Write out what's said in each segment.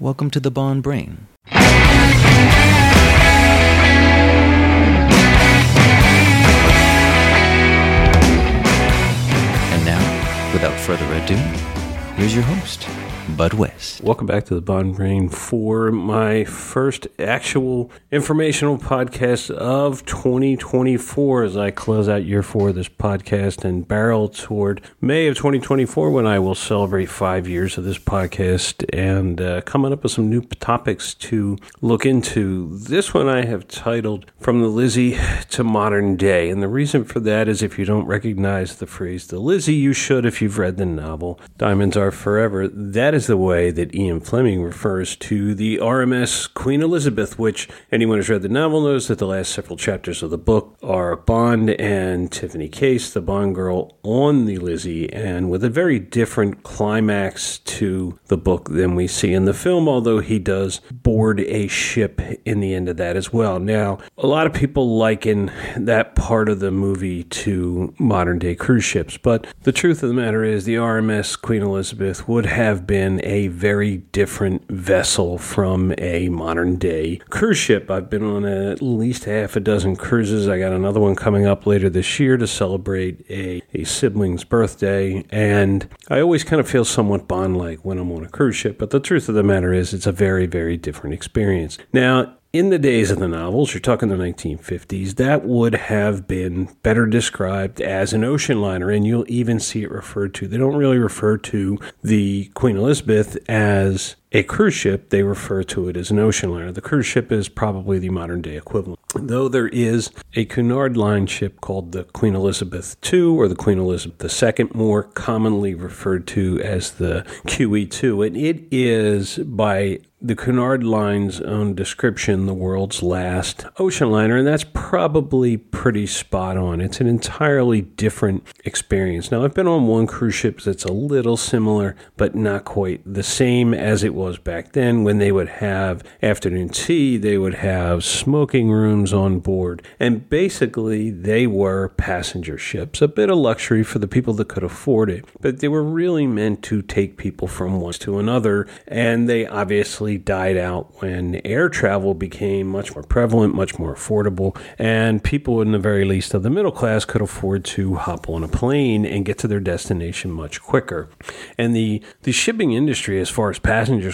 welcome to the Bond Brain. And now, without further ado, here's your host, Bud West. Welcome back to the Bond Brain for my first actual informational podcast of 2024 as I close out year four of this podcast and barrel toward May of 2024 when I will celebrate five years of this podcast and uh, coming up with some new topics to look into. This one I have titled From the Lizzie to Modern Day. And the reason for that is if you don't recognize the phrase the Lizzie, you should if you've read the novel Diamonds Are Forever. That is the way that Ian Fleming refers to the RMS Queen Elizabeth, which anyone who's read the novel knows that the last several chapters of the book are Bond and Tiffany Case, the Bond girl, on the Lizzie, and with a very different climax to the book than we see in the film, although he does board a ship in the end of that as well. Now, a lot of people liken that part of the movie to modern day cruise ships, but the truth of the matter is the RMS Queen Elizabeth would have been a very different vessel from a modern day cruise ship. I've been on at least half a dozen cruises. I got another one coming up later this year to celebrate a, a sibling's birthday. And I always kind of feel somewhat bond like when I'm on a cruise ship. But the truth of the matter is, it's a very, very different experience. Now, in the days of the novels, you're talking the 1950s, that would have been better described as an ocean liner, and you'll even see it referred to. They don't really refer to the Queen Elizabeth as a cruise ship, they refer to it as an ocean liner. The cruise ship is probably the modern day equivalent. Though there is a Cunard line ship called the Queen Elizabeth II or the Queen Elizabeth II, more commonly referred to as the QE2, and it is by the Cunard Line's own description, the world's last ocean liner, and that's probably pretty spot on. It's an entirely different experience. Now, I've been on one cruise ship that's a little similar, but not quite the same as it was back then when they would have afternoon tea, they would have smoking rooms on board, and basically they were passenger ships, a bit of luxury for the people that could afford it, but they were really meant to take people from one to another, and they obviously died out when air travel became much more prevalent, much more affordable, and people in the very least of the middle class could afford to hop on a plane and get to their destination much quicker. And the, the shipping industry, as far as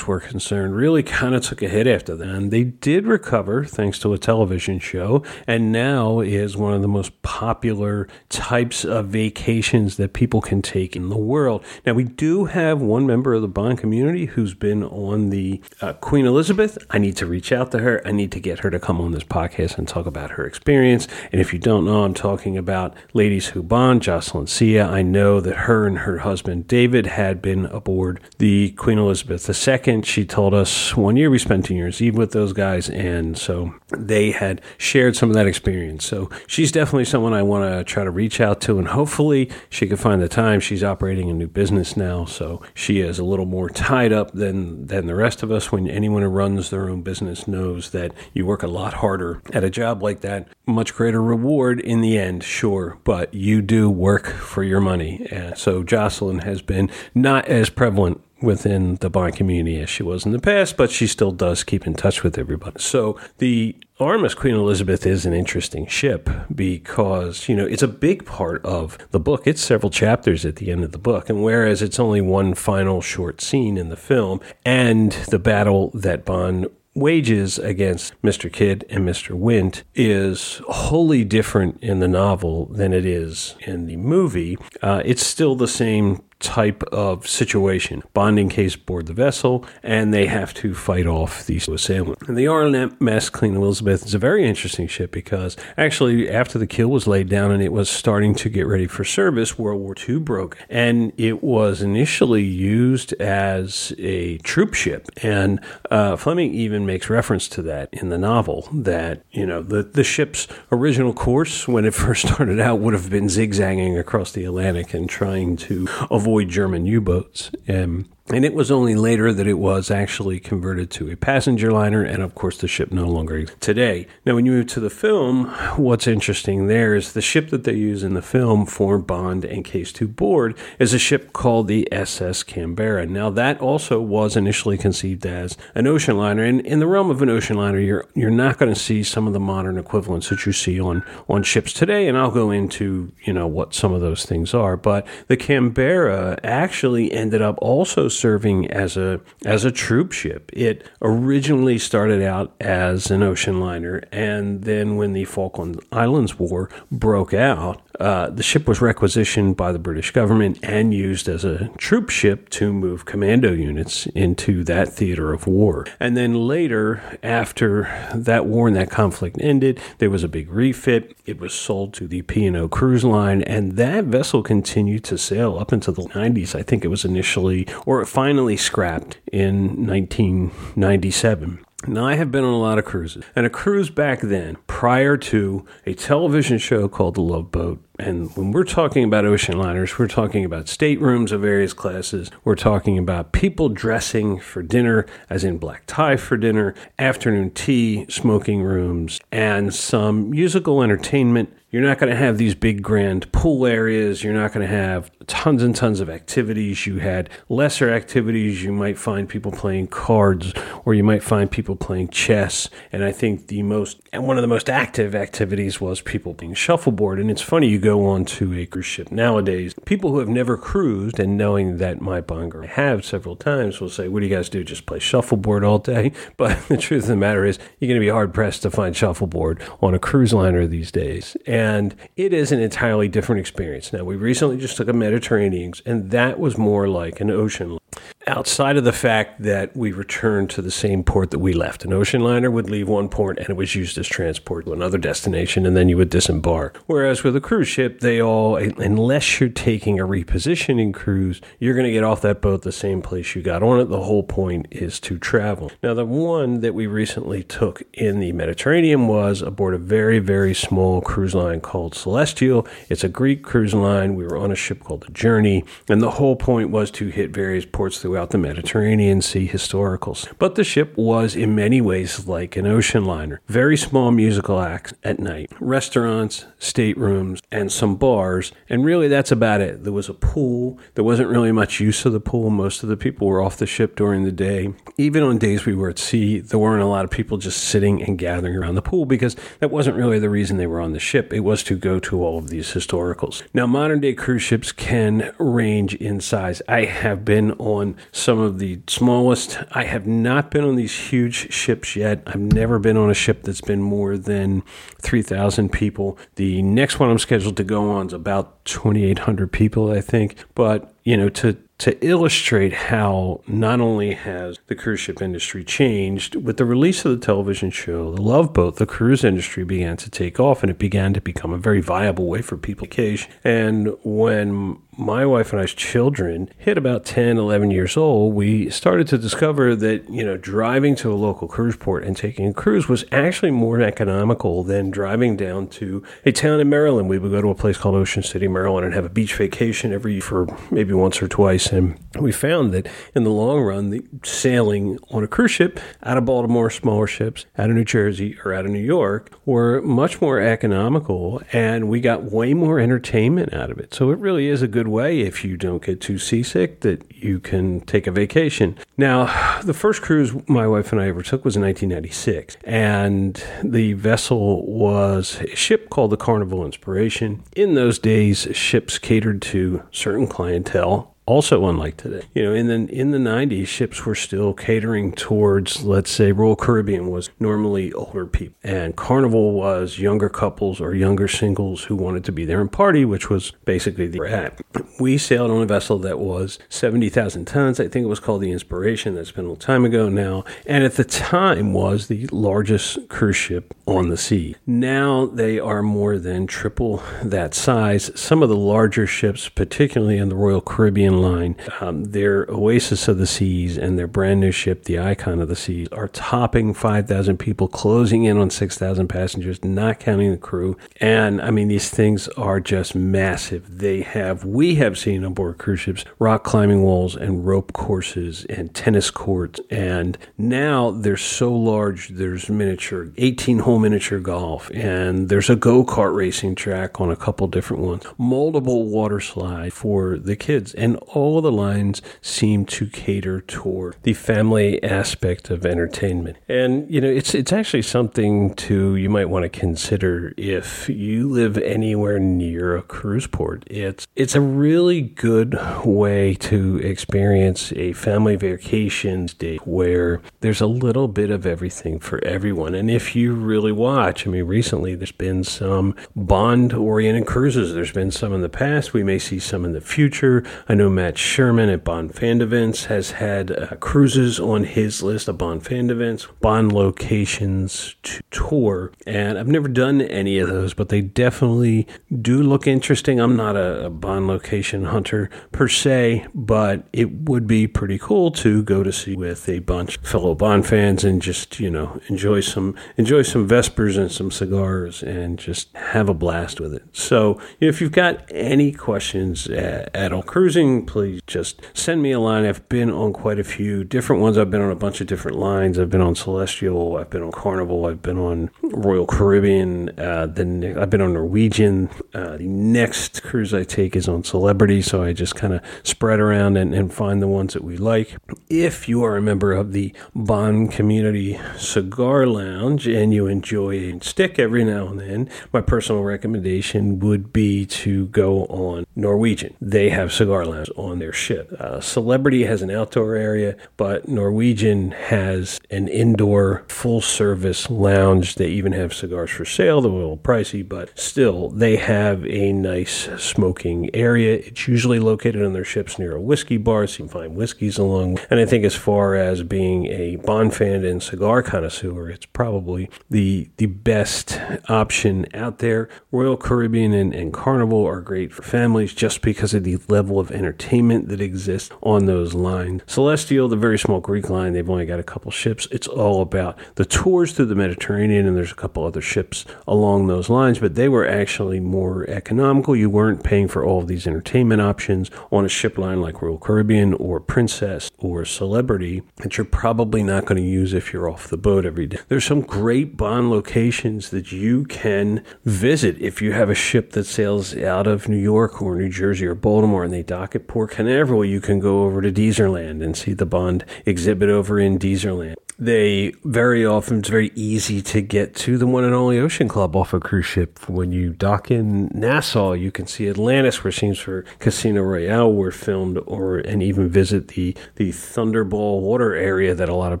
were concerned, really kind of took a hit after that. And they did recover thanks to a television show, and now is one of the most popular types of vacations that people can take in the world. Now, we do have one member of the Bond community who's been on the uh, Queen Elizabeth. I need to reach out to her. I need to get her to come on this podcast and talk about her experience. And if you don't know, I'm talking about Ladies Who Bond, Jocelyn Sia. I know that her and her husband David had been aboard the Queen Elizabeth II. She told us one year we spent New Year's Eve with those guys, and so they had shared some of that experience. So she's definitely someone I want to try to reach out to, and hopefully she can find the time. She's operating a new business now, so she is a little more tied up than than the rest of us when anyone who runs their own business knows that you work a lot harder at a job like that. Much greater reward in the end, sure, but you do work for your money. Uh, so Jocelyn has been not as prevalent within the Bond community as she was in the past, but she still does keep in touch with everybody. So the RMS Queen Elizabeth is an interesting ship because, you know, it's a big part of the book. It's several chapters at the end of the book. And whereas it's only one final short scene in the film and the battle that Bond wages against Mr. Kidd and Mr. Wint is wholly different in the novel than it is in the movie. Uh, it's still the same type of situation. Bonding case board the vessel, and they have to fight off these assailants. And the RMS Queen Elizabeth is a very interesting ship because actually, after the keel was laid down and it was starting to get ready for service, World War II broke, and it was initially used as a troop ship. And uh, Fleming even makes reference to that in the novel that you know the the ship's original course when it first started out would have been zigzagging across the Atlantic and trying to avoid avoid German U boats. Um, And it was only later that it was actually converted to a passenger liner, and of course, the ship no longer exists today. Now, when you move to the film, what's interesting there is the ship that they use in the film for Bond and Case 2 board is a ship called the SS Canberra. Now, that also was initially conceived as an ocean liner, and in the realm of an ocean liner, you're you're not going to see some of the modern equivalents that you see on on ships today, and I'll go into you know what some of those things are. But the Canberra actually ended up also serving as a as a troop ship. It originally started out as an ocean liner, and then when the Falkland Islands War broke out, uh, the ship was requisitioned by the British government and used as a troop ship to move commando units into that theater of war. And then later, after that war and that conflict ended, there was a big refit. It was sold to the P&O Cruise Line, and that vessel continued to sail up into the 90s. I think it was initially, or finally scrapped in 1997. Now, I have been on a lot of cruises, and a cruise back then, prior to a television show called The Love Boat, and when we're talking about ocean liners, we're talking about staterooms of various classes. We're talking about people dressing for dinner, as in black tie for dinner, afternoon tea, smoking rooms, and some musical entertainment you're not going to have these big grand pool areas. You're not going to have tons and tons of activities. You had lesser activities. You might find people playing cards or you might find people playing chess. And I think the most, and one of the most active activities was people playing shuffleboard. And it's funny, you go on to a cruise ship nowadays, people who have never cruised and knowing that my bonger have several times will say, What do you guys do? Just play shuffleboard all day? But the truth of the matter is, you're going to be hard pressed to find shuffleboard on a cruise liner these days. And and it is an entirely different experience. Now, we recently just took a Mediterranean, and that was more like an ocean outside of the fact that we returned to the same port that we left. An ocean liner would leave one port and it was used as transport to another destination, and then you would disembark. Whereas with a cruise ship, they all, unless you're taking a repositioning cruise, you're going to get off that boat the same place you got on it. The whole point is to travel. Now, the one that we recently took in the Mediterranean was aboard a very, very small cruise line called Celestial. It's a Greek cruise line. We were on a ship called the Journey, and the whole point was to hit various ports throughout throughout the Mediterranean Sea historicals. But the ship was in many ways like an ocean liner. Very small musical acts at night, restaurants, staterooms, and some bars. And really, that's about it. There was a pool. There wasn't really much use of the pool. Most of the people were off the ship during the day. Even on days we were at sea, there weren't a lot of people just sitting and gathering around the pool because that wasn't really the reason they were on the ship. It was to go to all of these historicals. Now, modern day cruise ships can range in size. I have been on some of the smallest. I have not been on these huge ships yet. I've never been on a ship that's been more than 3,000 people. The next one I'm scheduled to go on is about 2,800 people, I think. But, you know, to to illustrate how not only has the cruise ship industry changed, with the release of the television show The Love Boat, the cruise industry began to take off and it began to become a very viable way for people to vacation. And when my wife and I's children hit about 10, 11 years old, we started to discover that, you know, driving to a local cruise port and taking a cruise was actually more economical than driving down to a town in Maryland. We would go to a place called Ocean City, Maryland, and have a beach vacation every for maybe once or twice. And we found that in the long run, the sailing on a cruise ship out of Baltimore, smaller ships out of New Jersey or out of New York were much more economical, and we got way more entertainment out of it. So it really is a good good way if you don't get too seasick that you can take a vacation. Now, the first cruise my wife and I ever took was in 1996, and the vessel was a ship called the Carnival Inspiration. In those days, ships catered to certain clientele also unlike today. You know, in the in the 90s, ships were still catering towards, let's say, Royal Caribbean was normally older people, and Carnival was younger couples or younger singles who wanted to be there and party, which was basically the at. We sailed on a vessel that was 70,000 tons. I think it was called the Inspiration. That's been a long time ago now, and at the time was the largest cruise ship on the sea. Now they are more than triple that size. Some of the larger ships, particularly in the Royal Caribbean Line. Um, their Oasis of the Seas and their brand new ship, the Icon of the Seas, are topping 5,000 people, closing in on 6,000 passengers, not counting the crew. And I mean, these things are just massive. They have, we have seen on board cruise ships, rock climbing walls and rope courses and tennis courts. And now they're so large, there's miniature, 18 hole miniature golf, and there's a go kart racing track on a couple different ones, multiple water slide for the kids. And all the lines seem to cater toward the family aspect of entertainment. And, you know, it's, it's actually something to, you might want to consider if you live anywhere near a cruise port. It's, it's a really good way to experience a family vacation day where there's a little bit of everything for everyone. And if you really watch, I mean, recently there's been some bond oriented cruises. There's been some in the past. We may see some in the future. I know Matt Sherman at Bond Fan Events has had uh, cruises on his list of Bond Fan Events, Bond locations to tour. And I've never done any of those, but they definitely do look interesting. I'm not a, a Bond location hunter per se, but it would be pretty cool to go to see with a bunch of fellow Bond fans and just, you know, enjoy some enjoy some Vespers and some cigars and just have a blast with it. So, if you've got any questions at, at all cruising, please just send me a line. I've been on quite a few different ones. I've been on a bunch of different lines. I've been on Celestial, I've been on Carnival, I've been on Royal Caribbean, uh, then I've been on Norwegian. Uh, the next cruise I take is on Celebrity, so I just kind of spread around and, and find the ones that we like. If you are a member of the Bond Community Cigar Lounge and you enjoy a stick every now and then, my personal recommendation would be to go on Norwegian. They have cigar lounge on their ship. Uh, Celebrity has an outdoor area, but Norwegian has an indoor full service lounge. They even have cigars for sale. They're a little pricey, but still, they have a nice smoking area. It's usually located on their ships near a whiskey bar, so you can find whiskeys along. And I think as far as being a Bond fan and cigar connoisseur, it's probably the the best option out there. Royal Caribbean and, and Carnival are great for families just because of the level of entertainment that exists on those lines. Celestial, the very small Greek line, they've only got a couple ships. It's all about the tours through the Mediterranean, and there's a couple other ships along those lines, but they were actually more economical. You weren't paying for all of these entertainment options on a ship line like Royal Caribbean or Princess or Celebrity that you're probably not going to use if you're off the boat every day. There's some great bond locations that you can visit if you have a ship that sails out of New York or New Jersey or Baltimore and they dock at Port Canaveral. You can go over to Deezerland and see the Bond exhibit over in Deezerland they very often it's very easy to get to the one and only Ocean Club off a cruise ship. When you dock in Nassau, you can see Atlantis, where scenes for Casino Royale were filmed, or and even visit the the Thunderball water area that a lot of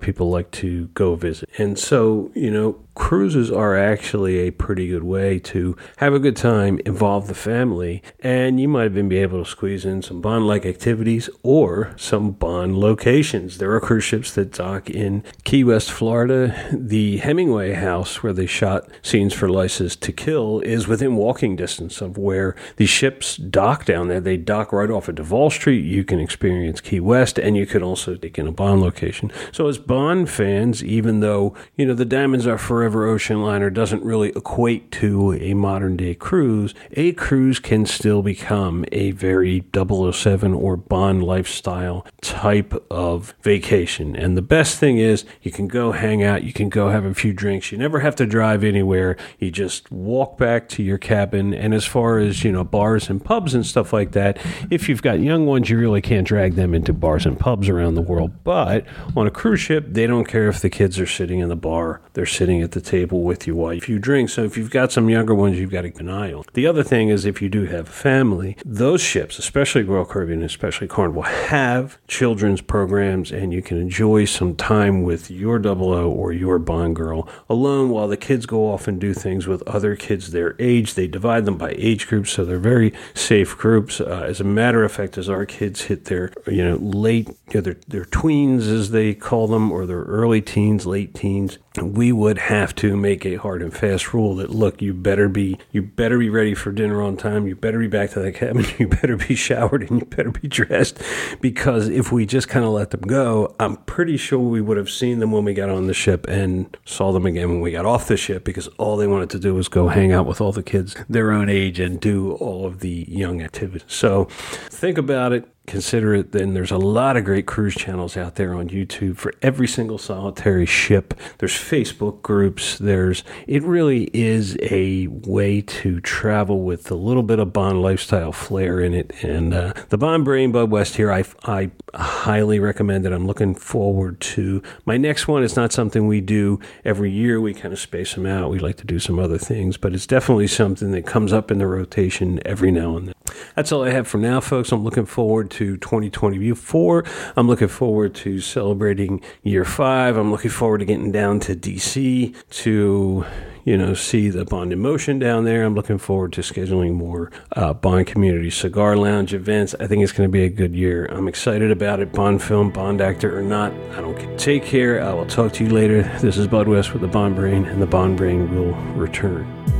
people like to go visit. And so, you know, cruises are actually a pretty good way to have a good time, involve the family, and you might even be able to squeeze in some bond like activities or some bond locations. There are cruise ships that dock in Key West, Florida. The Hemingway house where they shot scenes for License to Kill is within walking distance of where the ships dock down there. They dock right off of Duval Street. You can experience Key West and you can also take in a Bond location. So as Bond fans, even though, you know, the Diamonds Are Forever Forever Ocean Liner doesn't really equate to a modern day cruise, a cruise can still become a very 007 or Bond lifestyle type of vacation. And the best thing is you can go hang out, you can go have a few drinks, you never have to drive anywhere. You just walk back to your cabin. And as far as, you know, bars and pubs and stuff like that, if you've got young ones, you really can't drag them into bars and pubs around the world. But on a cruise ship, they don't care if the kids are sitting in the bar, they're sitting at the table with you while you drink. So if you've got some younger ones, you've got to keep an eye on. The other thing is if you do have a family, those ships, especially Royal Caribbean, especially Carnival, have children's programs, and you can enjoy some time with your double O or your Bond girl alone while the kids go off and do things with other kids their age. They divide them by age groups, so they're very safe groups. Uh, as a matter of fact, as our kids hit their you know late, you know, their, their tweens as they call them, or their early teens, late teens, we would have to make a hard and fast rule that look, you better be you better be ready for dinner on time. You better be back to the cabin. You better be showered and you better be dressed because if we just kind of let them go, I'm pretty sure we would have seen them when we got on the ship and saw them again when we got off the ship because all they wanted to do was go hang out with all the kids their own age and do all of the young activities. So think about it consider it then there's a lot of great cruise channels out there on YouTube for every single solitary ship. There's Facebook groups. There's it really is a way to travel with a little bit of Bond lifestyle flair in it. And uh, the Bond Brain Bud West here I, I highly recommend it. I'm looking forward to my next one it's not something we do every year. We kind of space them out. We like to do some other things but it's definitely something that comes up in the rotation every now and then. That's all I have for now folks. I'm looking forward to 2024. I'm looking forward to celebrating year five. I'm looking forward to getting down to DC to you know, see the Bond in motion down there. I'm looking forward to scheduling more uh, Bond Community Cigar Lounge events. I think it's going to be a good year. I'm excited about it. Bond film, Bond actor or not, I don't care. Take care. I will talk to you later. This is Bud West with the Bond Brain, and the Bond Brain will return.